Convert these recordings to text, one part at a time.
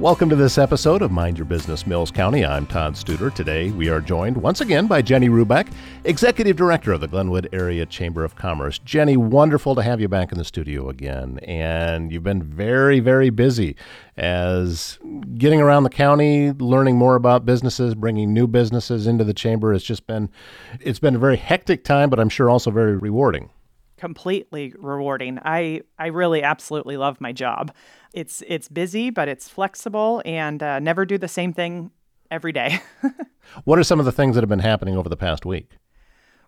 Welcome to this episode of Mind Your Business Mills County. I'm Todd Studer. Today we are joined once again by Jennie Rubek, Executive Director of the Glenwood Area Chamber of Commerce. Jennie, wonderful to have you back in the studio again. And you've been very, very busy as getting around the county, learning more about businesses, bringing new businesses into the chamber. It's just been it's been a very hectic time, but I'm sure also very rewarding completely rewarding. I I really absolutely love my job. It's it's busy, but it's flexible and uh, never do the same thing every day. what are some of the things that have been happening over the past week?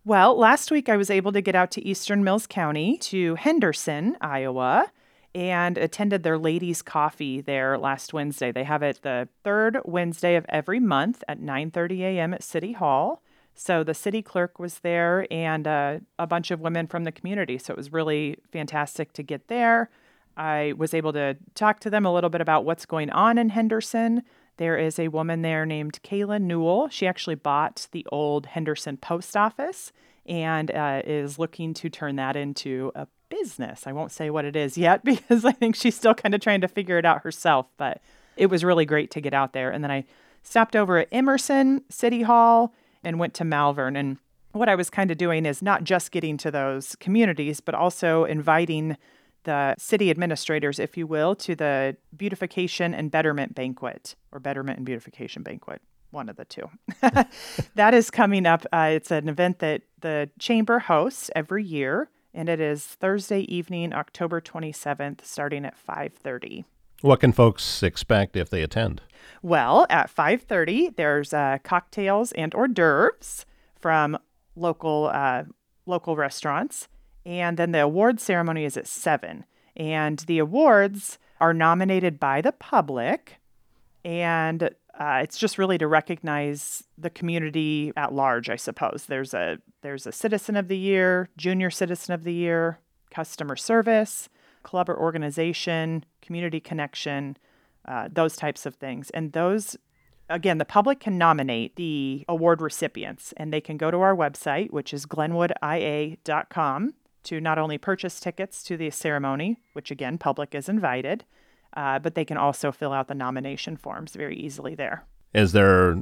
Well, last week I was able to get out to Eastern Mills County to Henderson, Iowa, and attended their ladies' coffee there last Wednesday. They have it the third Wednesday of every month at 9:30 a.m. at City Hall. So the city clerk was there and uh, a bunch of women from the community. So it was really fantastic to get there. I was able to talk to them a little bit about what's going on in Henderson. There is a woman there named Kayla Newell. She actually bought the old Henderson post office and uh, is looking to turn that into a business. I won't say what it is yet because I think she's still kind of trying to figure it out herself, but it was really great to get out there. And then I stopped over at Emerson City Hall and went to Malvern. And what I was kind of doing is not just getting to those communities, but also inviting the city administrators, if you will, to the beautification and betterment banquet or betterment and beautification banquet. One of the two. that is coming up. Uh, it's an event that the chamber hosts every year, and it is Thursday evening, October 27th, starting at 5:30. What can folks expect if they attend? Well, at 5:30, there's uh, cocktails and hors d'oeuvres from local uh, local restaurants. And then the award ceremony is at 7. And the awards are nominated by the public. And uh, it's just really to recognize the community at large, I suppose. There's a there's a Citizen of the Year, Junior Citizen of the Year, Customer Service, Club or Organization, Community Connection, uh, those types of things. And those, again, the public can nominate the award recipients, and they can go to our website, which is glenwoodia.com, to not only purchase tickets to the ceremony, which again, public is invited, uh, but they can also fill out the nomination forms very easily there. Is there,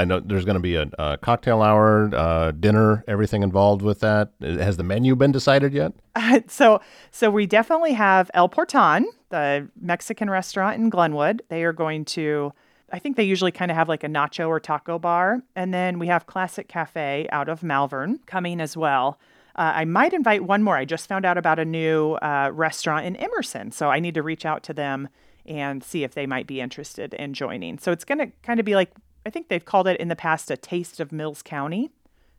I know there's going to be a, a cocktail hour, uh, dinner, everything involved with that. Has the menu been decided yet? Uh, so, so we definitely have El Porton, the Mexican restaurant in Glenwood. They are going to. I think they usually kind of have like a nacho or taco bar. And then we have Classic Cafe out of Malvern coming as well. Uh, I might invite one more. I just found out about a new uh, restaurant in Emerson, so I need to reach out to them and see if they might be interested in joining. So it's going to kind of be like I think they've called it in the past a taste of Mills County.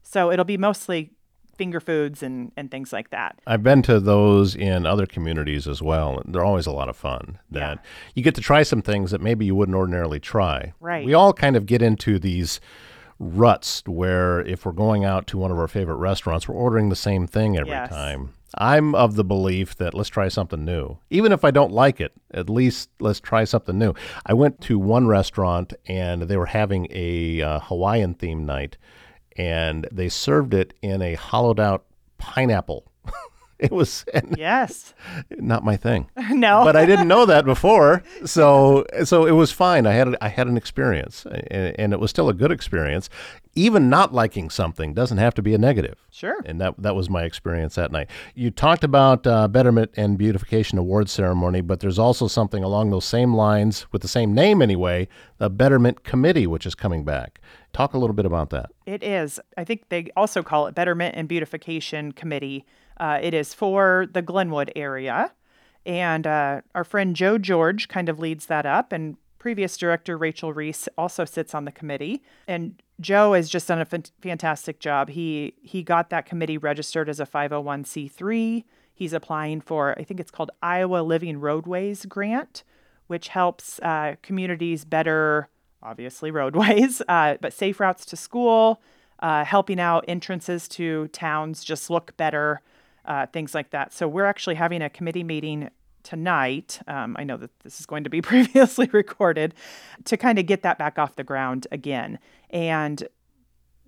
So it'll be mostly finger foods and, and things like that. I've been to those in other communities as well. They're always a lot of fun. That yeah. you get to try some things that maybe you wouldn't ordinarily try. Right. We all kind of get into these ruts where if we're going out to one of our favorite restaurants, we're ordering the same thing every yes. time. I'm of the belief that let's try something new. Even if I don't like it, at least let's try something new. I went to one restaurant and they were having a uh, Hawaiian theme night and they served it in a hollowed out pineapple it was yes, not my thing. no, but I didn't know that before, so so it was fine. I had I had an experience, and, and, it was still a good experience. Even not liking something doesn't have to be a negative. Sure. And that that was my experience that night. You talked about uh, Betterment and Beautification Award Ceremony, but there's also something along those same lines with the same name anyway, the Betterment Committee, which is coming back. Talk a little bit about that. It is. I think they also call it Betterment and Beautification Committee uh, it is for the Glenwood area. And uh, our friend Joe George kind of leads that up. And previous director Rachel Reese also sits on the committee. And Joe has just done a f- fantastic job. He he got that committee registered as a 501c3. He's applying for I think it's called Iowa Living Roadways grant, which helps uh, communities better, obviously roadways, uh, but safe routes to school, uh, helping out entrances to towns just look better uh, things like that. So we're actually having a committee meeting tonight. Um, I know that this is going to be previously recorded to kind of get that back off the ground again. And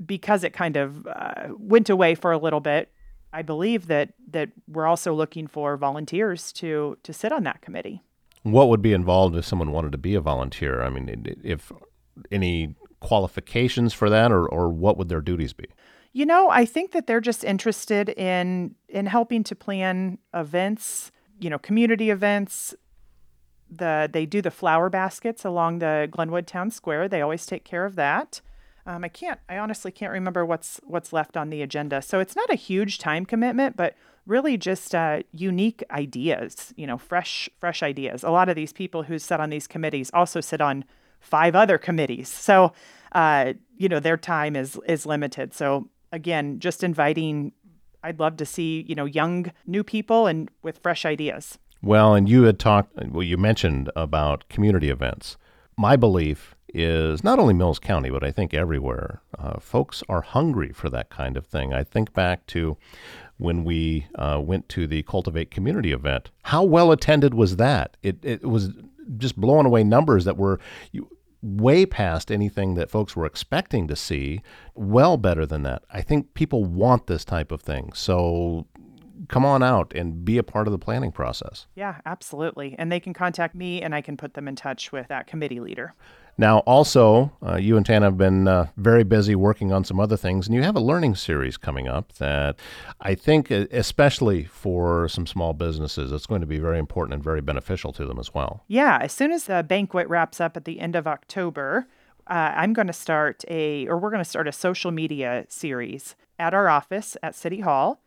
because it kind of uh, went away for a little bit, I believe that that we're also looking for volunteers to to sit on that committee. What would be involved if someone wanted to be a volunteer? I mean, if any qualifications for that, or, or what would their duties be? You know, I think that they're just interested in in helping to plan events, you know, community events. The they do the flower baskets along the Glenwood Town Square. They always take care of that. Um, I can't. I honestly can't remember what's what's left on the agenda. So it's not a huge time commitment, but really just uh, unique ideas. You know, fresh fresh ideas. A lot of these people who sit on these committees also sit on five other committees. So uh, you know their time is is limited. So again, just inviting. I'd love to see you know young new people and with fresh ideas. Well, and you had talked. Well, you mentioned about community events. My belief is not only Mills County, but I think everywhere, uh, folks are hungry for that kind of thing. I think back to when we uh, went to the Cultivate Community event. How well attended was that? It, it was just blowing away numbers that were way past anything that folks were expecting to see, well better than that. I think people want this type of thing. So come on out and be a part of the planning process. Yeah, absolutely. And they can contact me and I can put them in touch with that committee leader. Now, also, uh, you and Tana have been uh, very busy working on some other things, and you have a learning series coming up that I think, especially for some small businesses, it's going to be very important and very beneficial to them as well. Yeah, as soon as the banquet wraps up at the end of October, uh, I'm going to start a, or we're going to start a social media series at our office at City Hall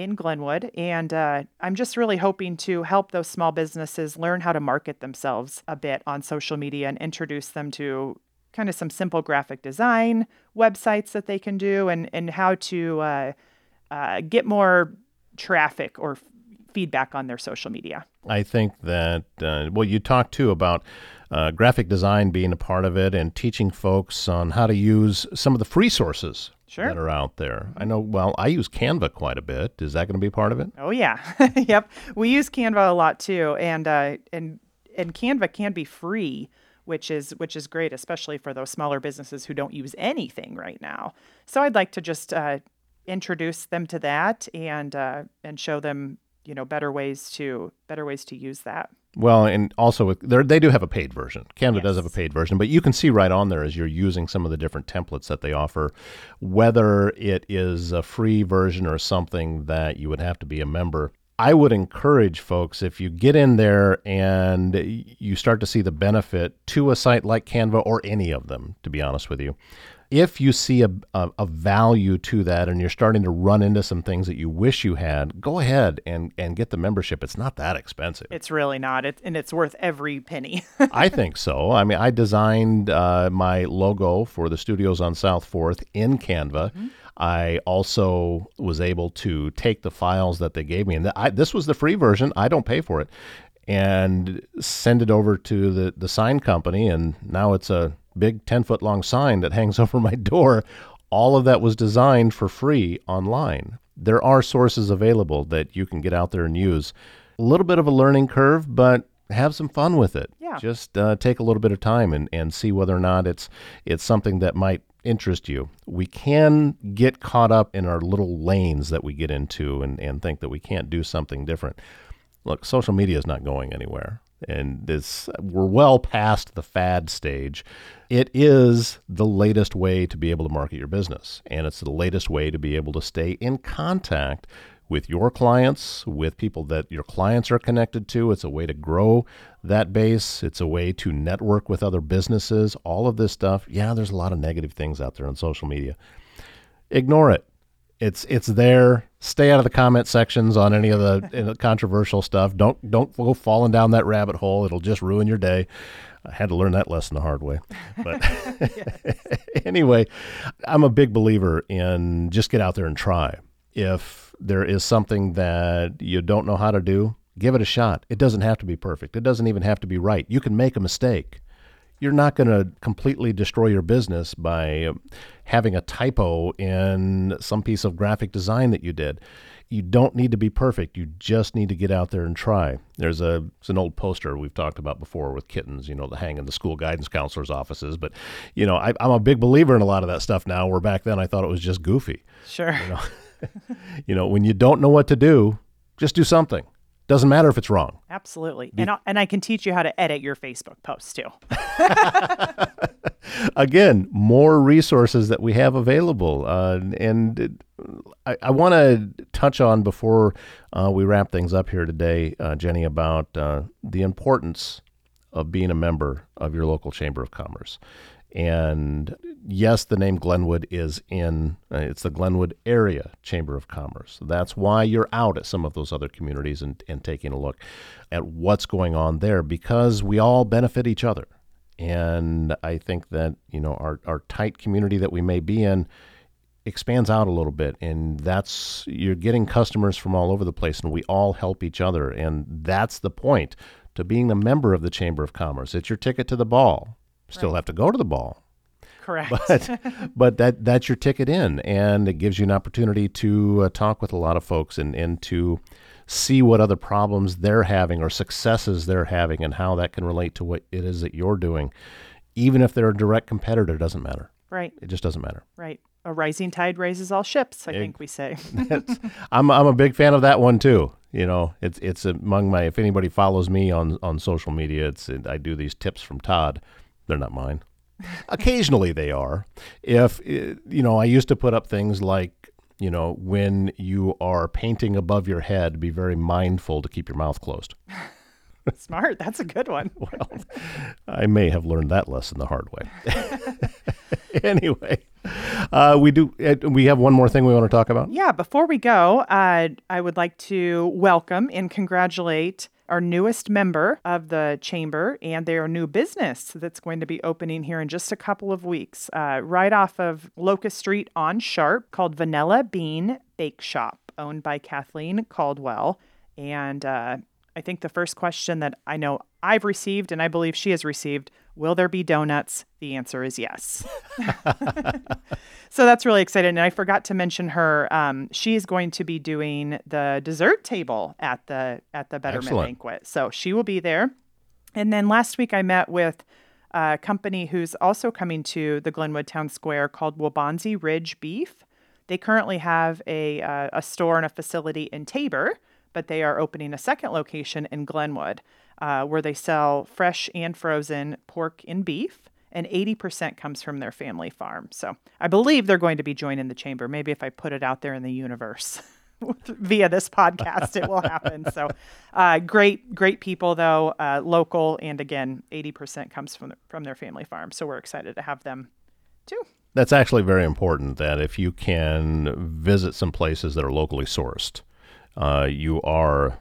in Glenwood. And uh, I'm just really hoping to help those small businesses learn how to market themselves a bit on social media and introduce them to kind of some simple graphic design websites that they can do and, and how to uh, uh, get more traffic or f- feedback on their social media. I think that, uh, well, you talked too about uh, graphic design being a part of it and teaching folks on how to use some of the free sources sure. that are out there. I know, well, I use Canva quite a bit. Is that going to be part of it? Oh, yeah. yep. We use Canva a lot too. And, uh, and, and Canva can be free which is which is great, especially for those smaller businesses who don't use anything right now. So I'd like to just uh, introduce them to that and uh, and show them you know better ways to better ways to use that. Well, and also they do have a paid version. Canva yes. does have a paid version, but you can see right on there as you're using some of the different templates that they offer, whether it is a free version or something that you would have to be a member. I would encourage folks if you get in there and you start to see the benefit to a site like Canva or any of them, to be honest with you, if you see a, a, a, value to that and you're starting to run into some things that you wish you had, go ahead and, and get the membership. It's not that expensive. It's really not. It, and it's worth every penny. I think so. I mean, I designed uh, my logo for the studios on South 4th in Canva. Mm-hmm. I also was able to take the files that they gave me, and I, this was the free version. I don't pay for it, and send it over to the, the sign company, and now it's a big 10 foot long sign that hangs over my door. All of that was designed for free online. There are sources available that you can get out there and use. A little bit of a learning curve, but have some fun with it. Yeah. Just uh, take a little bit of time and, and see whether or not it's it's something that might interest you. We can get caught up in our little lanes that we get into and, and think that we can't do something different. Look, social media is not going anywhere and this we're well past the fad stage. It is the latest way to be able to market your business, and it's the latest way to be able to stay in contact with your clients, with people that your clients are connected to. It's a way to grow that base. It's a way to network with other businesses. All of this stuff. Yeah, there's a lot of negative things out there on social media. Ignore it. It's it's there. Stay out of the comment sections on any of the controversial stuff. Don't don't go falling down that rabbit hole. It'll just ruin your day. I had to learn that lesson the hard way. But anyway, I'm a big believer in just get out there and try. If there is something that you don't know how to do, give it a shot. It doesn't have to be perfect. It doesn't even have to be right. You can make a mistake you're not going to completely destroy your business by having a typo in some piece of graphic design that you did. You don't need to be perfect. You just need to get out there and try. There's a it's an old poster we've talked about before with kittens, you know, the hang in the school guidance counselors' offices. But you know, I, am a big believer in a lot of that stuff now. Where back then I thought it was just goofy. Sure. You know, you know when you don't know what to do, just do something Doesn't matter if it's wrong. Absolutely. and, I, and I can teach you how to edit your Facebook posts too. Again, more resources that we have available. Uh, and it, I, I want to touch on before uh, we wrap things up here today, uh, Jennie, about uh, the importance of being a member of your local Chamber of Commerce. And yes, the name Glenwood is in, uh, it's the Glenwood Area Chamber of Commerce. That's why you're out at some of those other communities and, and taking a look at what's going on there because we all benefit each other. And I think that, you know, our, our tight community that we may be in expands out a little bit. And that's, you're getting customers from all over the place and we all help each other. And that's the point to being a member of the Chamber of Commerce. It's your ticket to the ball. Still have to go to the ball, Correct. but but that that's your ticket in, and it gives you an opportunity to uh, talk with a lot of folks and and to see what other problems they're having or successes they're having, and how that can relate to what it is that you're doing. Even if they're a direct competitor, it doesn't matter. right. It just doesn't matter. Right. A rising tide raises all ships, I think we say. I'm I'm a big fan of that one too. You know, it's it's among my. If anybody follows me on on social media, it's I do these tips from Todd. They're not mine. Occasionally they are. If eh, you know, I used to put up things like you know, when you are painting above your head, be very mindful to keep your mouth closed. Smart. That's a good one. Well, I may have learned that lesson the hard way. anyway, uh, we do. Uh, we have one more thing we want to talk about. Yeah, before we go, uh, I would like to welcome and congratulate our newest member of the chamber and their new business that's going to be opening here in just a couple of weeks, uh, right off of Locust Street on Sharp, called Vanilla Bean Bake Shop, owned by Kathleen Caldwell. And uh, I think the first question that I know I've received, and I believe she has received, will there be donuts? The answer is yes. so that's really exciting. And I forgot to mention her. Um, she is going to be doing the dessert table at the at the Betterment Excellent. banquet. So she will be there. And then last week I met with a company who's also coming to the Glenwood Town Square called Waubonsie Ridge Beef. They currently have a uh, a store and a facility in Tabor, but they are opening a second location in Glenwood, uh, where they sell fresh and frozen pork and beef. And 80% comes from their family farm. So I believe they're going to be joining the chamber. Maybe if I put it out there in the universe via this podcast, it will happen. So uh, great, great people, though, uh, local. And again, 80% comes from, from their family farm. So we're excited to have them too. That's actually very important that if you can visit some places that are locally sourced, uh, you are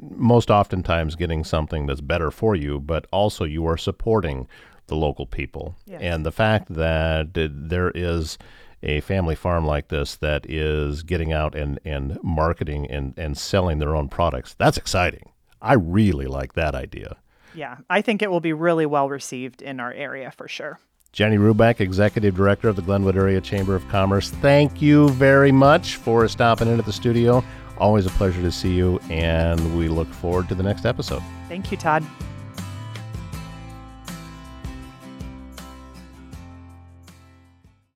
most oftentimes getting something that's better for you, but also you are supporting the local people. Yes. And the fact that there is a family farm like this that is getting out and, and marketing and, and selling their own products, that's exciting. I really like that idea. Yeah, I think it will be really well received in our area for sure. Jennie Rubek, Executive Director of the Glenwood Area Chamber of Commerce, thank you very much for stopping in at the studio. Always a pleasure to see you, and we look forward to the next episode. Thank you, Todd.